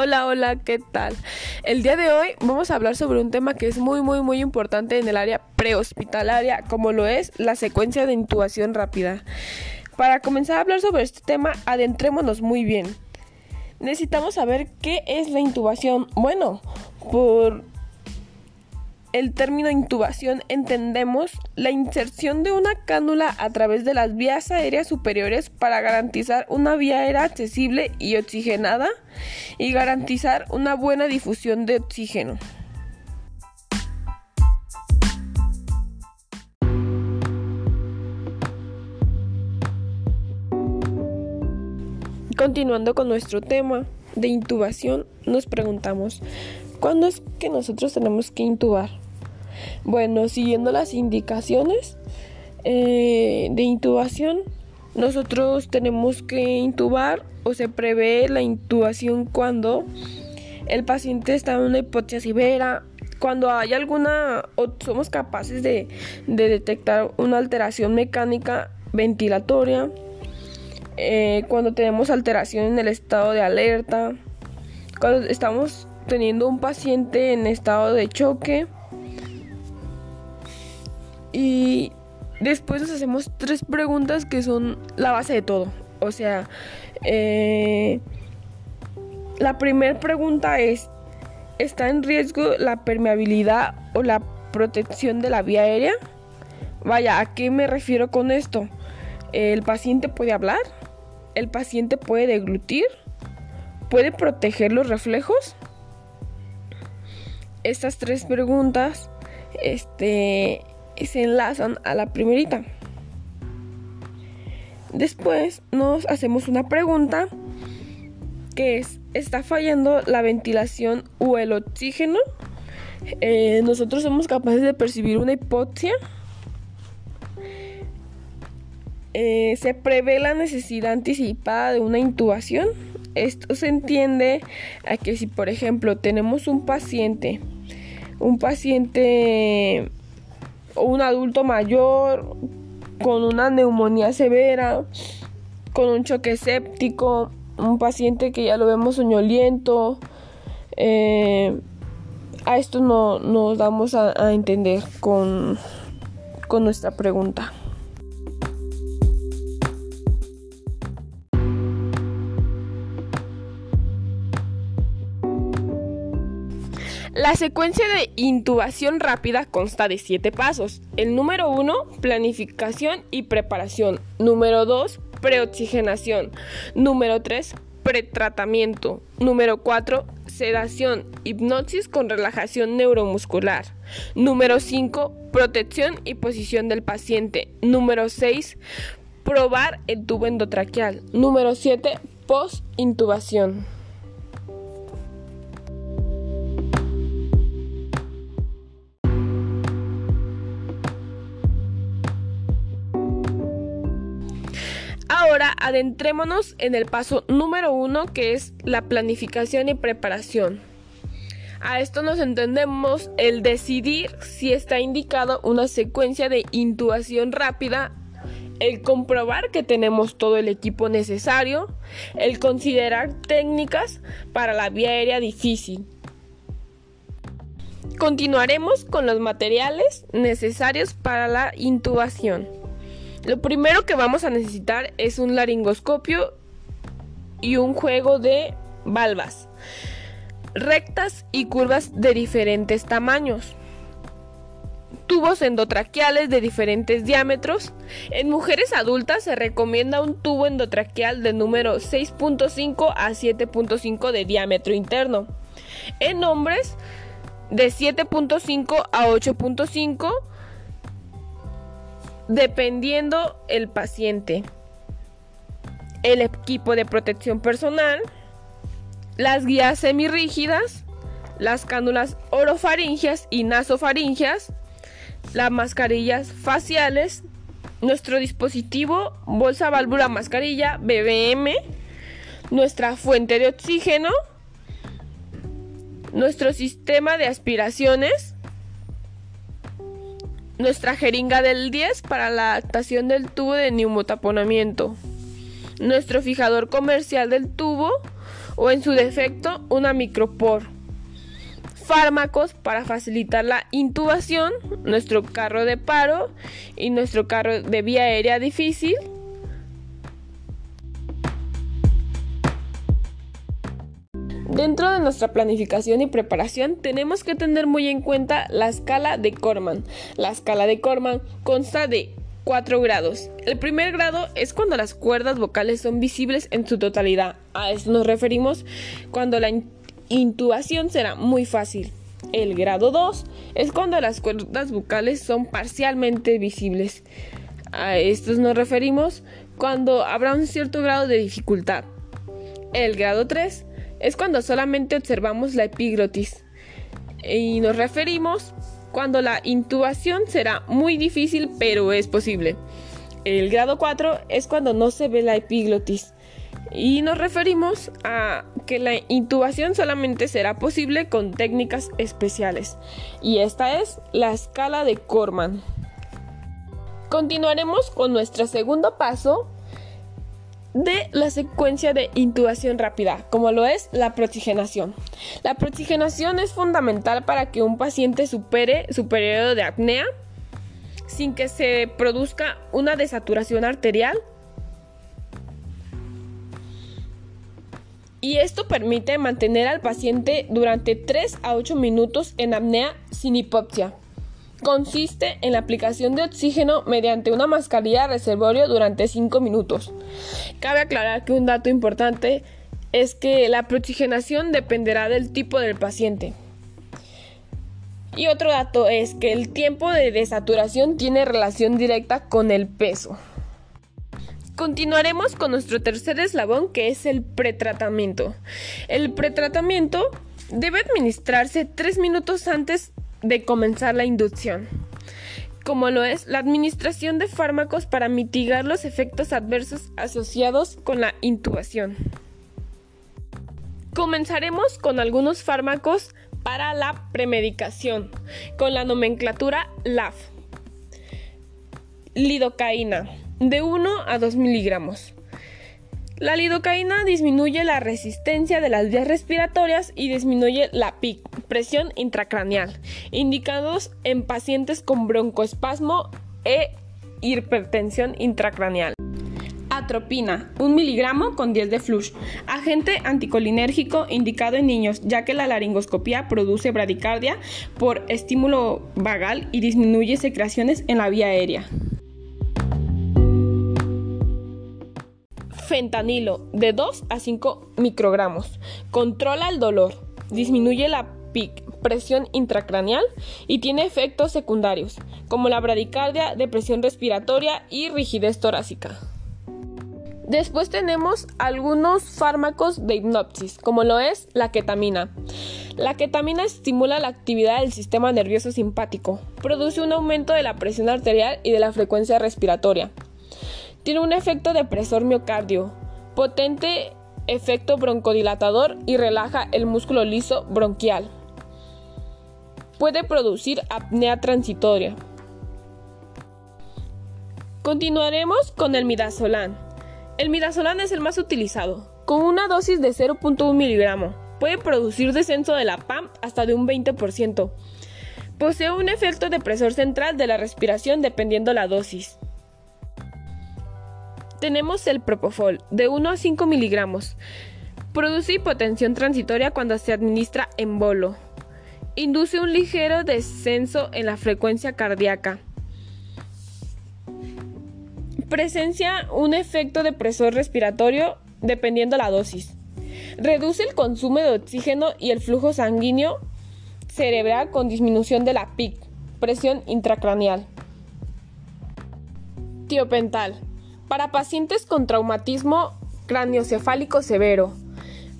Hola, hola, ¿qué tal? El día de hoy vamos a hablar sobre un tema que es muy, muy, muy importante en el área prehospitalaria, como lo es la secuencia de intubación rápida. Para comenzar a hablar sobre este tema, adentrémonos muy bien. Necesitamos saber qué es la intubación. Bueno, por el término intubación entendemos la inserción de una cánula a través de las vías aéreas superiores para garantizar una vía aérea accesible y oxigenada y garantizar una buena difusión de oxígeno. Continuando con nuestro tema de intubación, nos preguntamos, ¿Cuándo es que nosotros tenemos que intubar? Bueno, siguiendo las indicaciones eh, de intubación, nosotros tenemos que intubar o se prevé la intubación cuando el paciente está en una hipoxia severa, cuando hay alguna o somos capaces de, de detectar una alteración mecánica ventilatoria, eh, cuando tenemos alteración en el estado de alerta, cuando estamos teniendo un paciente en estado de choque. Y después nos hacemos tres preguntas que son la base de todo. O sea, eh, la primera pregunta es, ¿está en riesgo la permeabilidad o la protección de la vía aérea? Vaya, ¿a qué me refiero con esto? ¿El paciente puede hablar? ¿El paciente puede deglutir? ¿Puede proteger los reflejos? Estas tres preguntas este, se enlazan a la primerita. Después nos hacemos una pregunta que es, ¿está fallando la ventilación o el oxígeno? Eh, nosotros somos capaces de percibir una hipoxia. Eh, se prevé la necesidad anticipada de una intubación. Esto se entiende a que si por ejemplo tenemos un paciente un paciente o un adulto mayor con una neumonía severa, con un choque séptico, un paciente que ya lo vemos soñoliento. Eh, a esto no nos damos a, entender con, con nuestra pregunta. La secuencia de intubación rápida consta de siete pasos. El número 1, planificación y preparación. Número 2, preoxigenación. Número 3, pretratamiento. Número 4, sedación, hipnosis con relajación neuromuscular. Número 5, protección y posición del paciente. Número 6, probar el tubo endotraqueal. Número 7, post-intubación. Ahora adentrémonos en el paso número uno que es la planificación y preparación. A esto nos entendemos el decidir si está indicado una secuencia de intubación rápida, el comprobar que tenemos todo el equipo necesario, el considerar técnicas para la vía aérea difícil. Continuaremos con los materiales necesarios para la intubación. Lo primero que vamos a necesitar es un laringoscopio y un juego de valvas rectas y curvas de diferentes tamaños. Tubos endotraqueales de diferentes diámetros. En mujeres adultas se recomienda un tubo endotraqueal de número 6.5 a 7.5 de diámetro interno. En hombres de 7.5 a 8.5 dependiendo el paciente, el equipo de protección personal, las guías semirrígidas, las cánulas orofaringias y nasofaringias, las mascarillas faciales, nuestro dispositivo, bolsa válvula mascarilla, BBM, nuestra fuente de oxígeno, nuestro sistema de aspiraciones, nuestra jeringa del 10 para la adaptación del tubo de neumotaponamiento, nuestro fijador comercial del tubo o en su defecto una micropor. Fármacos para facilitar la intubación, nuestro carro de paro y nuestro carro de vía aérea difícil. Dentro de nuestra planificación y preparación tenemos que tener muy en cuenta la escala de Corman. La escala de Corman consta de 4 grados. El primer grado es cuando las cuerdas vocales son visibles en su totalidad. A eso nos referimos cuando la intubación será muy fácil. El grado 2 es cuando las cuerdas vocales son parcialmente visibles. A estos nos referimos cuando habrá un cierto grado de dificultad. El grado 3 es cuando solamente observamos la epiglotis y nos referimos cuando la intubación será muy difícil pero es posible. El grado 4 es cuando no se ve la epiglotis y nos referimos a que la intubación solamente será posible con técnicas especiales y esta es la escala de Corman. Continuaremos con nuestro segundo paso de la secuencia de intubación rápida, como lo es la proxigenación. La proxigenación es fundamental para que un paciente supere su periodo de apnea sin que se produzca una desaturación arterial. Y esto permite mantener al paciente durante 3 a 8 minutos en apnea sin hipopsia consiste en la aplicación de oxígeno mediante una mascarilla reservorio durante 5 minutos. Cabe aclarar que un dato importante es que la proxigenación dependerá del tipo del paciente. Y otro dato es que el tiempo de desaturación tiene relación directa con el peso. Continuaremos con nuestro tercer eslabón que es el pretratamiento. El pretratamiento debe administrarse 3 minutos antes de comenzar la inducción, como lo es la administración de fármacos para mitigar los efectos adversos asociados con la intubación. Comenzaremos con algunos fármacos para la premedicación, con la nomenclatura LAF. Lidocaína, de 1 a 2 miligramos. La lidocaína disminuye la resistencia de las vías respiratorias y disminuye la presión intracraneal, indicados en pacientes con broncoespasmo e hipertensión intracraneal. Atropina, 1 miligramo con 10 de flush, agente anticolinérgico indicado en niños, ya que la laringoscopía produce bradicardia por estímulo vagal y disminuye secreciones en la vía aérea. Fentanilo de 2 a 5 microgramos. Controla el dolor, disminuye la presión intracraneal y tiene efectos secundarios, como la bradicardia, depresión respiratoria y rigidez torácica. Después tenemos algunos fármacos de hipnosis, como lo es la ketamina. La ketamina estimula la actividad del sistema nervioso simpático, produce un aumento de la presión arterial y de la frecuencia respiratoria, tiene un efecto depresor miocardio, potente efecto broncodilatador y relaja el músculo liso bronquial. Puede producir apnea transitoria. Continuaremos con el midazolam. El midazolam es el más utilizado, con una dosis de 0.1 miligramo. Puede producir descenso de la PAM hasta de un 20%. Posee un efecto depresor central de la respiración dependiendo la dosis. Tenemos el Propofol, de 1 a 5 miligramos. Produce hipotensión transitoria cuando se administra en bolo. Induce un ligero descenso en la frecuencia cardíaca. Presencia un efecto depresor respiratorio dependiendo la dosis. Reduce el consumo de oxígeno y el flujo sanguíneo cerebral con disminución de la PIC, presión intracraneal. Tiopental para pacientes con traumatismo craneocefálico severo,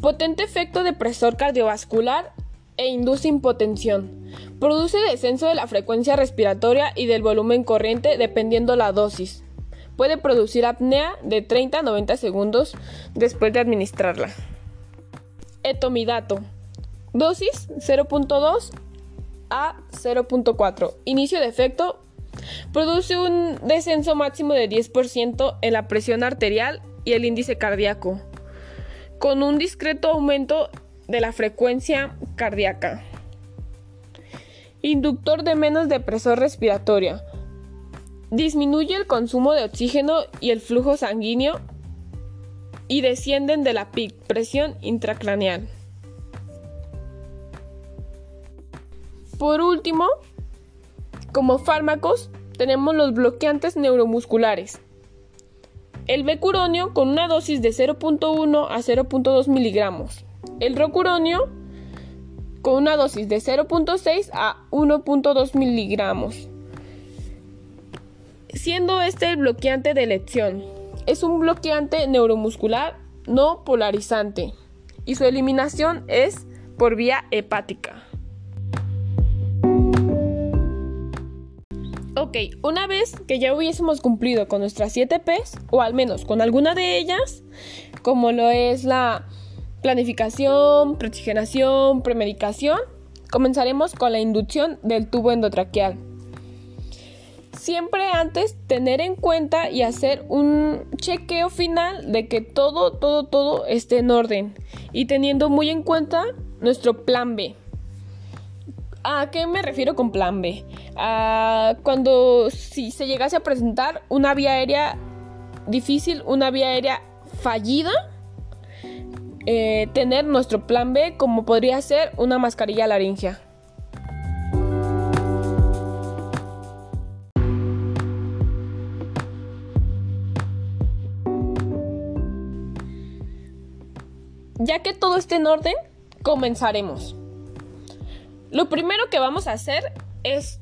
potente efecto depresor cardiovascular e induce impotención. Produce descenso de la frecuencia respiratoria y del volumen corriente dependiendo la dosis. Puede producir apnea de 30 a 90 segundos después de administrarla. Etomidato. Dosis 0.2 a 0.4. Inicio de efecto Produce un descenso máximo de 10% en la presión arterial y el índice cardíaco. con un discreto aumento de la frecuencia cardíaca. Inductor de menos depresor respiratorio. Disminuye el consumo de oxígeno y el flujo sanguíneo y descienden de la presión intracraneal. Por último, como fármacos, tenemos los bloqueantes neuromusculares. El becuronio con una dosis de 0.1 a 0.2 miligramos. El rocuronio con una dosis de 0.6 a 1.2 miligramos. Siendo este el bloqueante de elección. Es un bloqueante neuromuscular no polarizante y su eliminación es por vía hepática. Una vez que ya hubiésemos cumplido con nuestras 7 P's, o al menos con alguna de ellas, como lo es la planificación, preoxigenación, premedicación, comenzaremos con la inducción del tubo endotraqueal. Siempre antes tener en cuenta y hacer un chequeo final de que todo, todo, todo esté en orden y teniendo muy en cuenta nuestro plan B. ¿A qué me refiero con plan B? Cuando si se llegase a presentar una vía aérea difícil, una vía aérea fallida, eh, tener nuestro plan B como podría ser una mascarilla laringea. Ya que todo esté en orden, comenzaremos. Lo primero que vamos a hacer es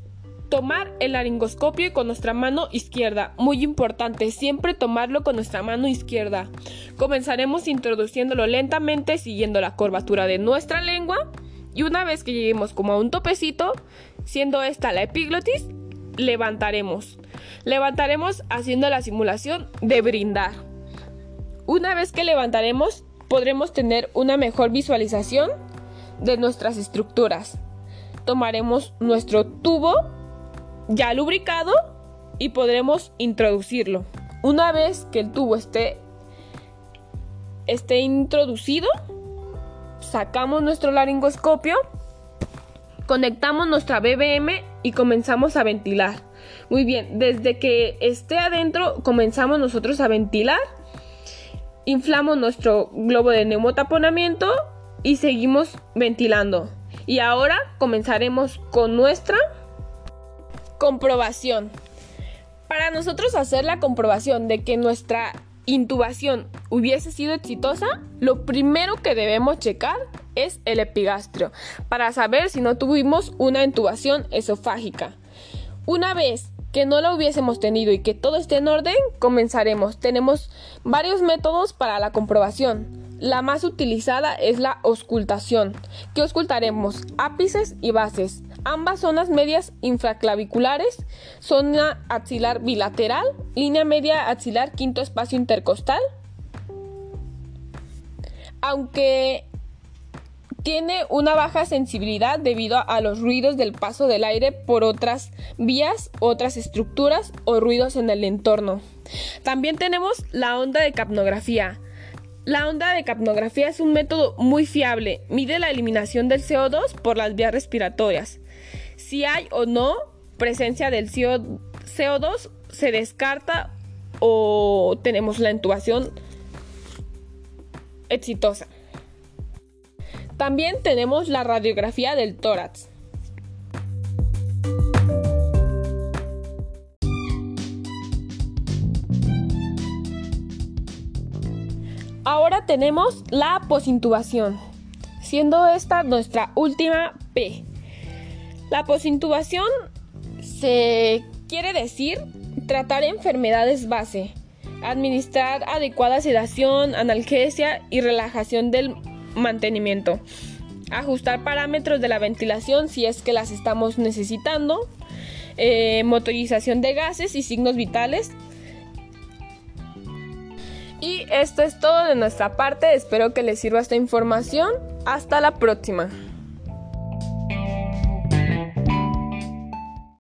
tomar el laringoscopio con nuestra mano izquierda. Muy importante, siempre tomarlo con nuestra mano izquierda. Comenzaremos introduciéndolo lentamente siguiendo la curvatura de nuestra lengua y una vez que lleguemos como a un topecito, siendo esta la epiglotis, levantaremos. Levantaremos haciendo la simulación de brindar. Una vez que levantaremos, podremos tener una mejor visualización de nuestras estructuras tomaremos nuestro tubo ya lubricado y podremos introducirlo. Una vez que el tubo esté, esté introducido, sacamos nuestro laringoscopio, conectamos nuestra BBM y comenzamos a ventilar. Muy bien, desde que esté adentro comenzamos nosotros a ventilar, inflamos nuestro globo de neumotaponamiento y seguimos ventilando. Y ahora comenzaremos con nuestra comprobación. Para nosotros hacer la comprobación de que nuestra intubación hubiese sido exitosa, lo primero que debemos checar es el epigastrio para saber si no tuvimos una intubación esofágica. Una vez que no la hubiésemos tenido y que todo esté en orden, comenzaremos. Tenemos varios métodos para la comprobación. La más utilizada es la auscultación, que auscultaremos ápices y bases, ambas zonas medias infraclaviculares, zona axilar bilateral, línea media axilar quinto espacio intercostal. Aunque tiene una baja sensibilidad debido a los ruidos del paso del aire por otras vías, otras estructuras o ruidos en el entorno. También tenemos la onda de capnografía la onda de capnografía es un método muy fiable. Mide la eliminación del CO2 por las vías respiratorias. Si hay o no presencia del CO2, se descarta o tenemos la intubación exitosa. También tenemos la radiografía del tórax. Ahora tenemos la posintubación, siendo esta nuestra última P. La posintubación se quiere decir tratar enfermedades base, administrar adecuada sedación, analgesia y relajación del mantenimiento, ajustar parámetros de la ventilación si es que las estamos necesitando, eh, motorización de gases y signos vitales, y esto es todo de nuestra parte. Espero que les sirva esta información. Hasta la próxima.